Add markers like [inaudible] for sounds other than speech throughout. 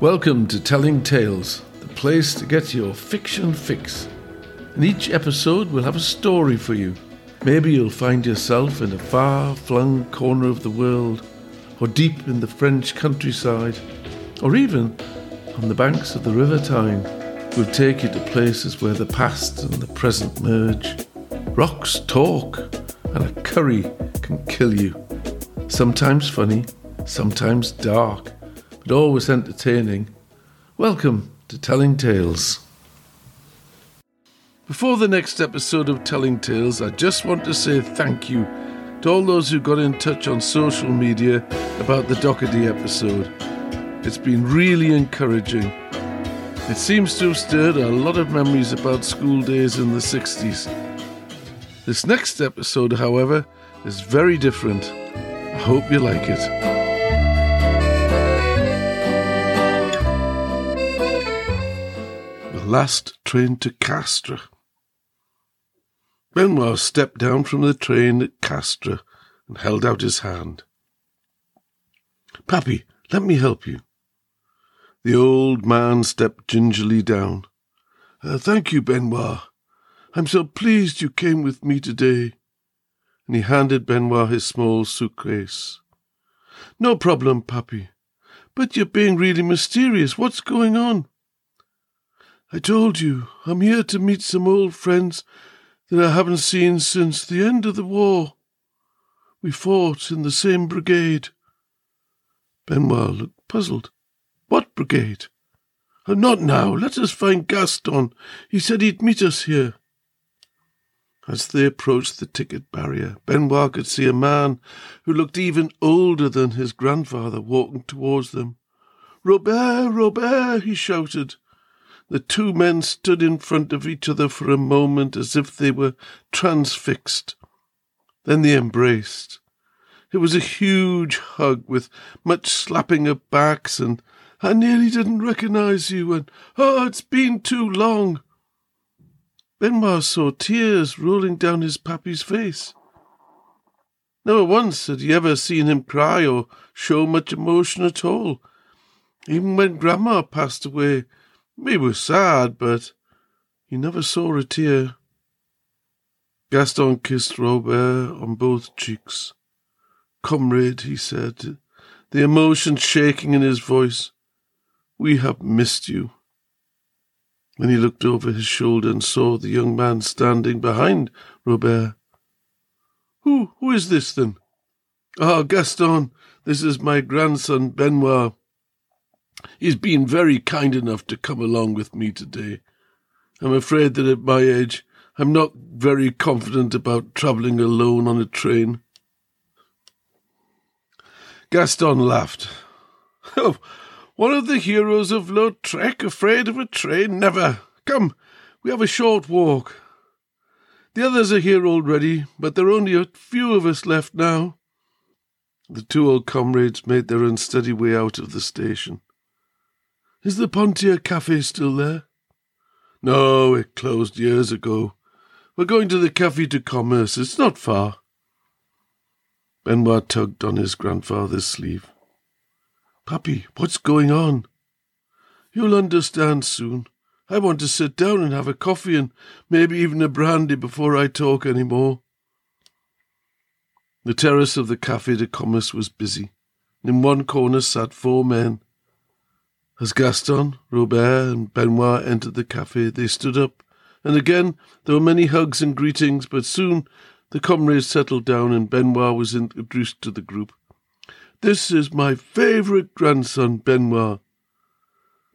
Welcome to Telling Tales, the place to get your fiction fix. In each episode, we'll have a story for you. Maybe you'll find yourself in a far flung corner of the world, or deep in the French countryside, or even on the banks of the River Tyne. We'll take you to places where the past and the present merge. Rocks talk, and a curry can kill you. Sometimes funny, sometimes dark, but always entertaining. Welcome to Telling Tales. Before the next episode of Telling Tales, I just want to say thank you to all those who got in touch on social media about the Doherty episode. It's been really encouraging. It seems to have stirred a lot of memories about school days in the 60s. This next episode, however, is very different. I hope you like it. Last train to Castres. Benoit stepped down from the train at Castres and held out his hand. Pappy, let me help you. The old man stepped gingerly down. Uh, thank you, Benoit. I'm so pleased you came with me today. And he handed Benoit his small suitcase. No problem, Pappy. But you're being really mysterious. What's going on? I told you, I'm here to meet some old friends that I haven't seen since the end of the war. We fought in the same brigade. Benoit looked puzzled. What brigade? Oh, not now. Let us find Gaston. He said he'd meet us here. As they approached the ticket barrier, Benoit could see a man who looked even older than his grandfather walking towards them. Robert, Robert, he shouted. The two men stood in front of each other for a moment as if they were transfixed. Then they embraced. It was a huge hug with much slapping of backs, and I nearly didn't recognize you, and oh, it's been too long. Benoit saw tears rolling down his pappy's face. Never once had he ever seen him cry or show much emotion at all. Even when Grandma passed away, he was sad, but he never saw a tear. Gaston kissed Robert on both cheeks. Comrade, he said, the emotion shaking in his voice, we have missed you. Then he looked over his shoulder and saw the young man standing behind Robert. Who, who is this then? Ah, Gaston, this is my grandson Benoit. He's been very kind enough to come along with me today. I'm afraid that at my age I'm not very confident about travelling alone on a train. Gaston laughed. [laughs] Oh, one of the heroes of Lautrec afraid of a train? Never. Come, we have a short walk. The others are here already, but there are only a few of us left now. The two old comrades made their unsteady way out of the station. Is the Pontier Cafe still there? No, it closed years ago. We're going to the Café du Commerce. It's not far. Benoit tugged on his grandfather's sleeve. Pappy, what's going on? You'll understand soon. I want to sit down and have a coffee and maybe even a brandy before I talk any more. The terrace of the Café de Commerce was busy. In one corner sat four men. As Gaston, Robert, and Benoit entered the café, they stood up, and again there were many hugs and greetings, but soon the comrades settled down and Benoit was introduced to the group. This is my favourite grandson, Benoit.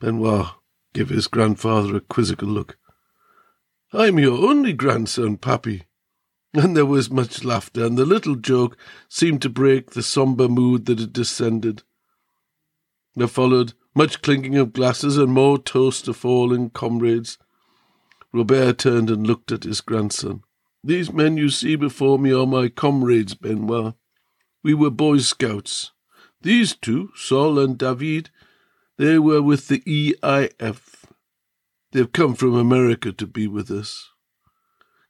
Benoit gave his grandfather a quizzical look. I'm your only grandson, Pappy. And there was much laughter, and the little joke seemed to break the sombre mood that had descended. There followed much clinking of glasses and more toast to fallen comrades. Robert turned and looked at his grandson. These men you see before me are my comrades, Benoit. We were Boy Scouts. These two, Sol and David, they were with the EIF. They've come from America to be with us.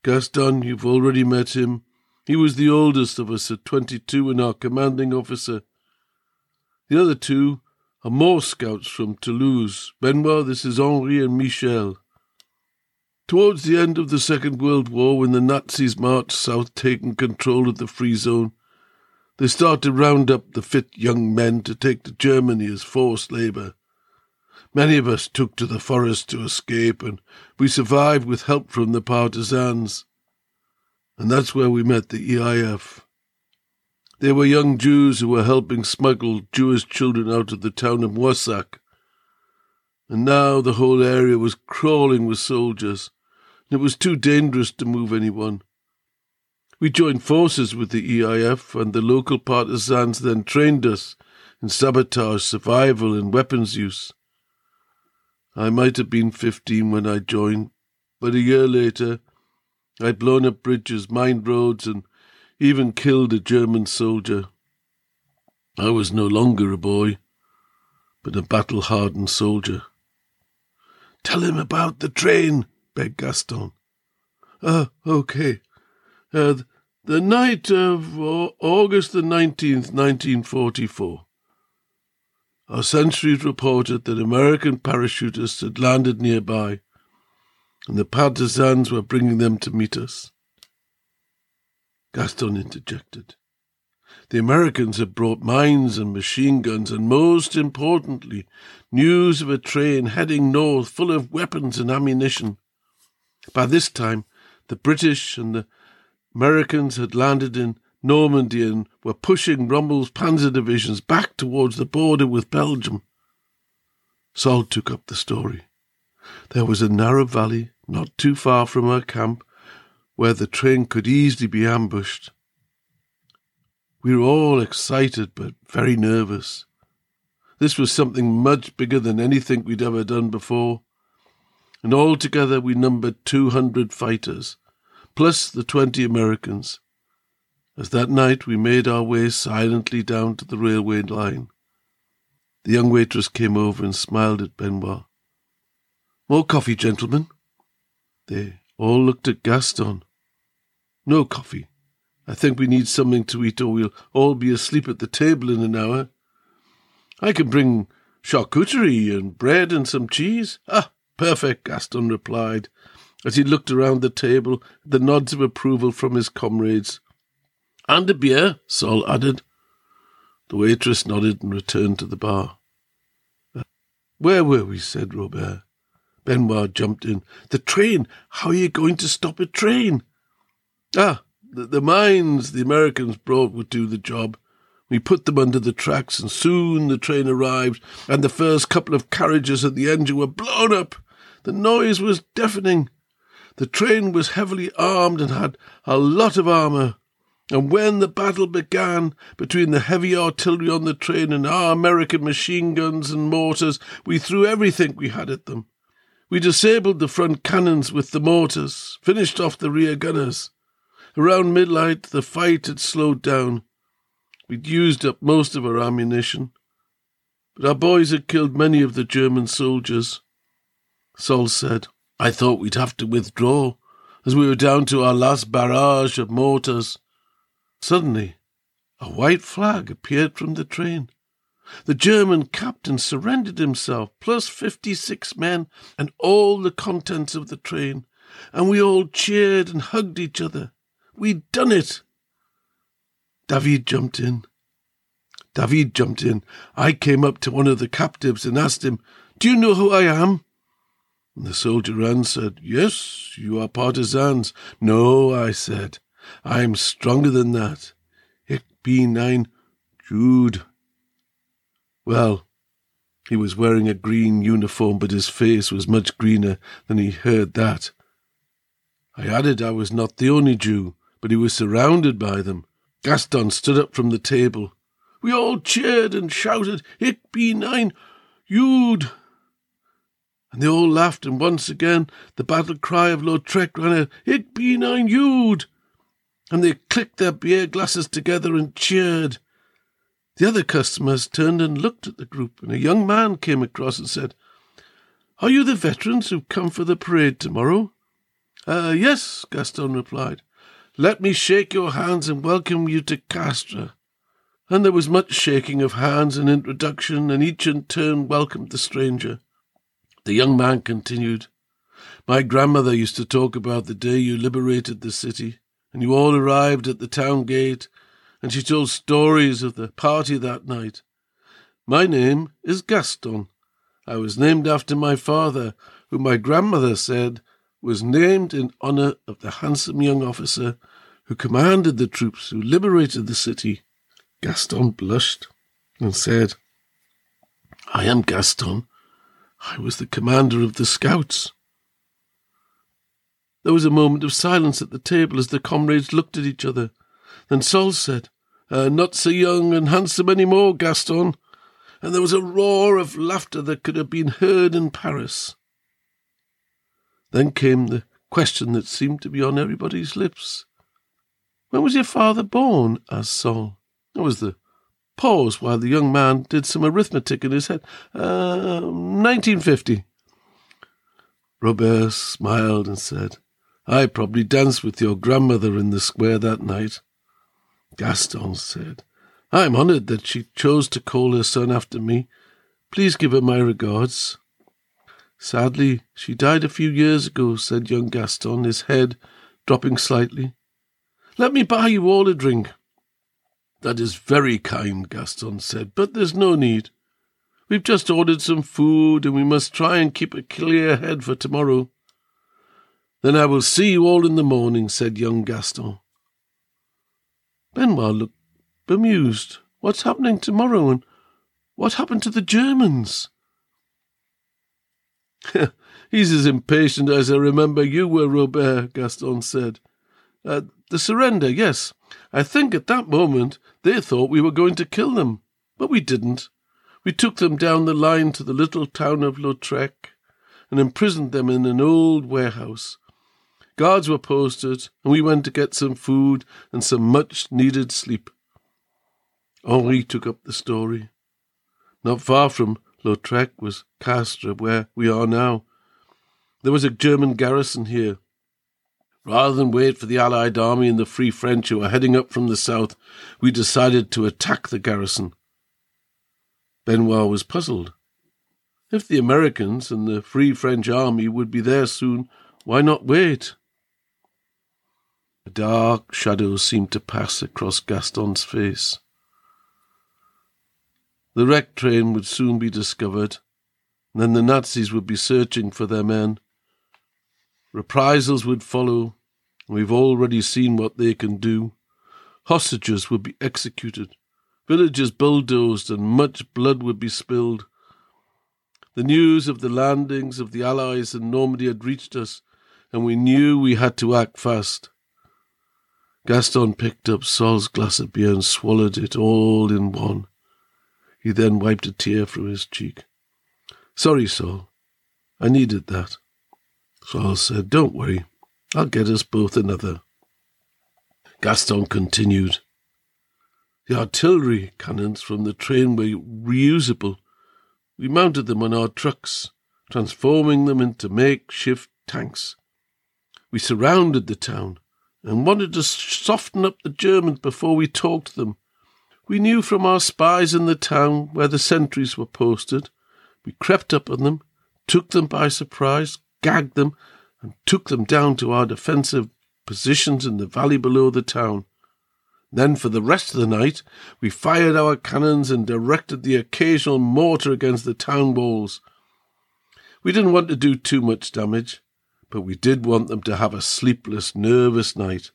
Gaston, you've already met him. He was the oldest of us at twenty-two and our commanding officer. The other two more scouts from Toulouse. Benoit, this is Henri and Michel. Towards the end of the Second World War, when the Nazis marched south, taking control of the Free Zone, they started to round up the fit young men to take to Germany as forced labour. Many of us took to the forest to escape, and we survived with help from the partisans. And that's where we met the EIF. They were young Jews who were helping smuggle Jewish children out of the town of Moissac. And now the whole area was crawling with soldiers, and it was too dangerous to move anyone. We joined forces with the EIF, and the local partisans then trained us in sabotage, survival, and weapons use. I might have been fifteen when I joined, but a year later I'd blown up bridges, mined roads, and even killed a German soldier. I was no longer a boy, but a battle hardened soldier. Tell him about the train, begged Gaston. Ah, uh, okay. Uh, the night of August the 19th, 1944. Our sentries reported that American parachutists had landed nearby, and the partisans were bringing them to meet us. Gaston interjected. The Americans had brought mines and machine guns, and most importantly, news of a train heading north full of weapons and ammunition. By this time, the British and the Americans had landed in Normandy and were pushing Rommel's panzer divisions back towards the border with Belgium. Sol took up the story. There was a narrow valley not too far from our camp where the train could easily be ambushed. We were all excited but very nervous. This was something much bigger than anything we'd ever done before, and altogether we numbered two hundred fighters, plus the twenty Americans. As that night we made our way silently down to the railway line, the young waitress came over and smiled at Benoit. More coffee, gentlemen? They all looked at Gaston. No coffee. I think we need something to eat, or we'll all be asleep at the table in an hour. I can bring charcuterie and bread and some cheese. Ah, perfect, Gaston replied, as he looked around the table the nods of approval from his comrades. And a beer, Sol added. The waitress nodded and returned to the bar. Where were we? said Robert. Benoit jumped in. The train! How are you going to stop a train? Ah, the, the mines the Americans brought would do the job. We put them under the tracks, and soon the train arrived, and the first couple of carriages and the engine were blown up. The noise was deafening. The train was heavily armed and had a lot of armour. And when the battle began between the heavy artillery on the train and our American machine guns and mortars, we threw everything we had at them. We disabled the front cannons with the mortars, finished off the rear gunners. Around midnight, the fight had slowed down. We'd used up most of our ammunition, but our boys had killed many of the German soldiers. Sol said, I thought we'd have to withdraw, as we were down to our last barrage of mortars. Suddenly, a white flag appeared from the train. The German captain surrendered himself, plus fifty six men, and all the contents of the train, and we all cheered and hugged each other. We'd done it. David jumped in. David jumped in. I came up to one of the captives and asked him, Do you know who I am? And the soldier answered, Yes, you are partisans. No, I said, I am stronger than that. Ich bin ein Jude. Well, he was wearing a green uniform, but his face was much greener than he heard that. I added I was not the only Jew, but he was surrounded by them. Gaston stood up from the table. We all cheered and shouted, Ich bin ein Jude. And they all laughed, and once again the battle cry of Lautrec ran out, Ich bin ein Jude. And they clicked their beer glasses together and cheered. The other customers turned and looked at the group, and a young man came across and said, Are you the veterans who've come for the parade tomorrow? Uh, yes, Gaston replied. Let me shake your hands and welcome you to Castres. and there was much shaking of hands and introduction, and each in turn welcomed the stranger. The young man continued, My grandmother used to talk about the day you liberated the city, and you all arrived at the town gate, and she told stories of the party that night. My name is Gaston. I was named after my father, who my grandmother said was named in honor of the handsome young officer who commanded the troops who liberated the city. Gaston blushed and said, I am Gaston. I was the commander of the scouts. There was a moment of silence at the table as the comrades looked at each other. Then Sol said, uh, Not so young and handsome any more, Gaston. And there was a roar of laughter that could have been heard in Paris. Then came the question that seemed to be on everybody's lips. When was your father born? asked Sol. There was the pause while the young man did some arithmetic in his head. Uh, 1950. Robert smiled and said, I probably danced with your grandmother in the square that night. Gaston said, I am honoured that she chose to call her son after me. Please give her my regards. Sadly, she died a few years ago, said young Gaston, his head dropping slightly. Let me buy you all a drink. That is very kind, Gaston said, but there's no need. We've just ordered some food, and we must try and keep a clear head for tomorrow. Then I will see you all in the morning, said young Gaston. Benoit looked bemused. What's happening tomorrow, and what happened to the Germans? [laughs] He's as impatient as I remember you were, Robert, Gaston said. The surrender, yes. I think at that moment they thought we were going to kill them, but we didn't. We took them down the line to the little town of Lautrec and imprisoned them in an old warehouse. Guards were posted, and we went to get some food and some much needed sleep. Henri took up the story. Not far from Lautrec was Castres, where we are now. There was a German garrison here. Rather than wait for the Allied army and the Free French who were heading up from the south, we decided to attack the garrison. Benoit was puzzled. If the Americans and the Free French army would be there soon, why not wait? A dark shadow seemed to pass across Gaston's face. The wrecked train would soon be discovered, then the Nazis would be searching for their men. Reprisals would follow, we've already seen what they can do. Hostages would be executed, villages bulldozed, and much blood would be spilled. The news of the landings of the Allies in Normandy had reached us, and we knew we had to act fast. Gaston picked up Sol's glass of beer and swallowed it all in one. He then wiped a tear from his cheek. Sorry, Sol. I needed that. Sol said, Don't worry. I'll get us both another. Gaston continued. The artillery cannons from the train were reusable. We mounted them on our trucks, transforming them into makeshift tanks. We surrounded the town and wanted to soften up the Germans before we talked to them. We knew from our spies in the town where the sentries were posted. We crept up on them, took them by surprise, gagged them, and took them down to our defensive positions in the valley below the town. Then, for the rest of the night, we fired our cannons and directed the occasional mortar against the town walls. We didn't want to do too much damage, but we did want them to have a sleepless, nervous night.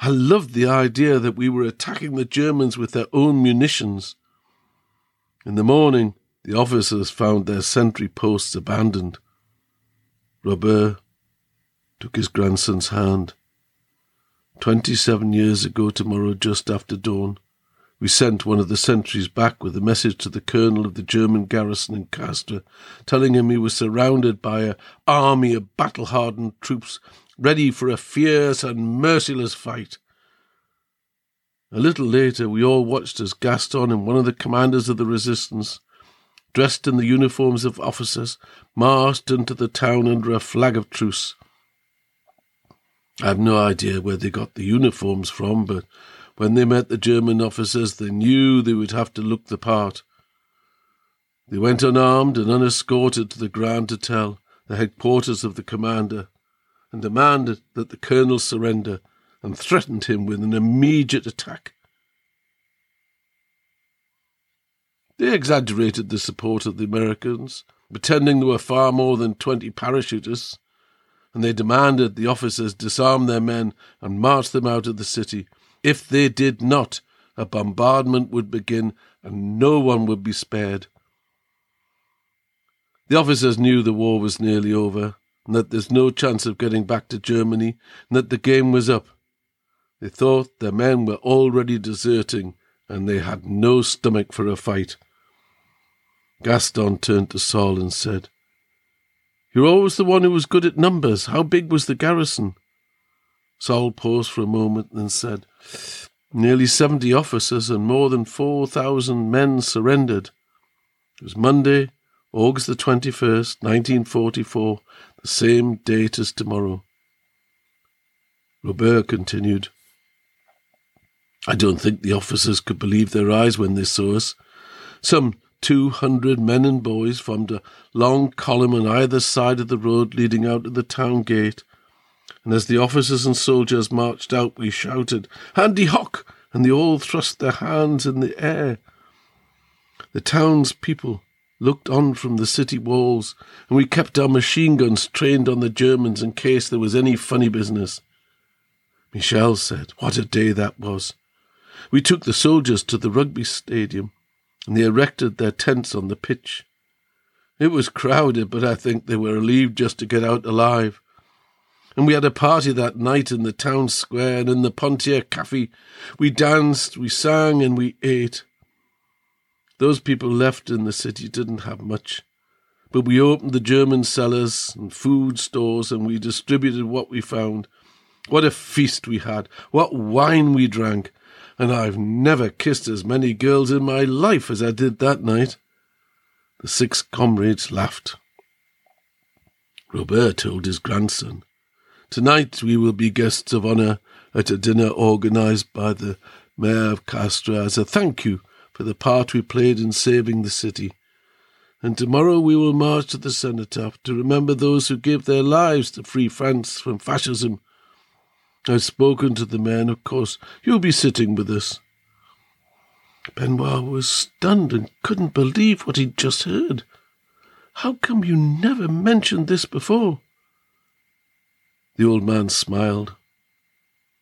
I loved the idea that we were attacking the Germans with their own munitions. In the morning, the officers found their sentry posts abandoned. Robert took his grandson's hand. Twenty seven years ago tomorrow, just after dawn, we sent one of the sentries back with a message to the colonel of the German garrison in Castres, telling him he was surrounded by an army of battle hardened troops ready for a fierce and merciless fight. A little later, we all watched as Gaston and one of the commanders of the resistance, dressed in the uniforms of officers, marched into the town under a flag of truce. I have no idea where they got the uniforms from, but When they met the German officers, they knew they would have to look the part. They went unarmed and unescorted to the Grand Hotel, the headquarters of the commander, and demanded that the colonel surrender and threatened him with an immediate attack. They exaggerated the support of the Americans, pretending there were far more than twenty parachutists, and they demanded the officers disarm their men and march them out of the city. If they did not, a bombardment would begin and no one would be spared. The officers knew the war was nearly over, and that there's no chance of getting back to Germany, and that the game was up. They thought their men were already deserting, and they had no stomach for a fight. Gaston turned to Sol and said, You're always the one who was good at numbers. How big was the garrison? Sol paused for a moment and said, Nearly seventy officers and more than four thousand men surrendered. It was Monday, August the 21st, 1944, the same date as tomorrow. Robert continued, I don't think the officers could believe their eyes when they saw us. Some two hundred men and boys formed a long column on either side of the road leading out to the town gate. And as the officers and soldiers marched out, we shouted, Hände hoch! And they all thrust their hands in the air. The town's people looked on from the city walls, and we kept our machine guns trained on the Germans in case there was any funny business. Michel said, What a day that was! We took the soldiers to the rugby stadium, and they erected their tents on the pitch. It was crowded, but I think they were relieved just to get out alive. And we had a party that night in the town square and in the Pontier Cafe. We danced, we sang, and we ate. Those people left in the city didn't have much. But we opened the German cellars and food stores and we distributed what we found. What a feast we had! What wine we drank! And I've never kissed as many girls in my life as I did that night. The six comrades laughed. Robert told his grandson, Tonight we will be guests of honor at a dinner organized by the mayor of Castres as a thank you for the part we played in saving the city. And tomorrow we will march to the cenotaph to remember those who gave their lives to free France from fascism. I've spoken to the men, of course. You'll be sitting with us. Benoit was stunned and couldn't believe what he'd just heard. How come you never mentioned this before? The old man smiled.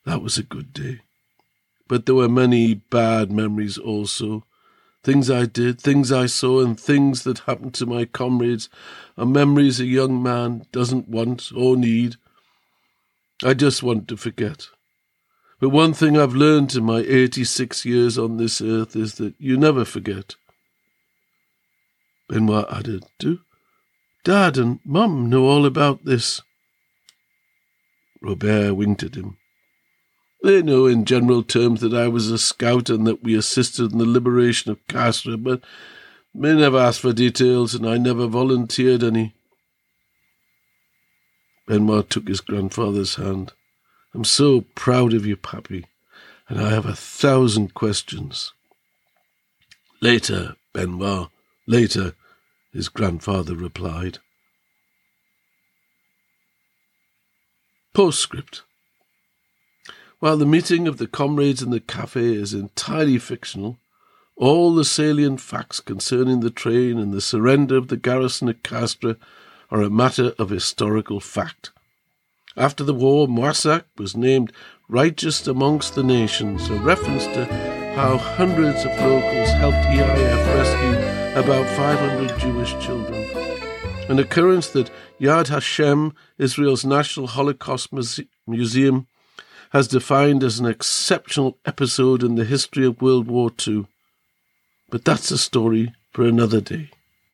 That was a good day. But there were many bad memories also. Things I did, things I saw, and things that happened to my comrades are memories a young man doesn't want or need. I just want to forget. But one thing I've learned in my 86 years on this earth is that you never forget. Benoit added, Do Dad and Mum know all about this? Robert winked at him. They know in general terms that I was a scout and that we assisted in the liberation of Castres, but they never asked for details and I never volunteered any. Benoit took his grandfather's hand. I'm so proud of you, Pappy, and I have a thousand questions. Later, Benoit, later, his grandfather replied. Postscript while the meeting of the comrades in the cafe is entirely fictional, all the salient facts concerning the train and the surrender of the garrison at Castres are a matter of historical fact. After the war, Moissac was named Righteous Amongst the Nations, a reference to how hundreds of locals helped EIF rescue about 500 Jewish children. An occurrence that Yad Vashem, Israel's National Holocaust Museum, has defined as an exceptional episode in the history of World War II. But that's a story for another day.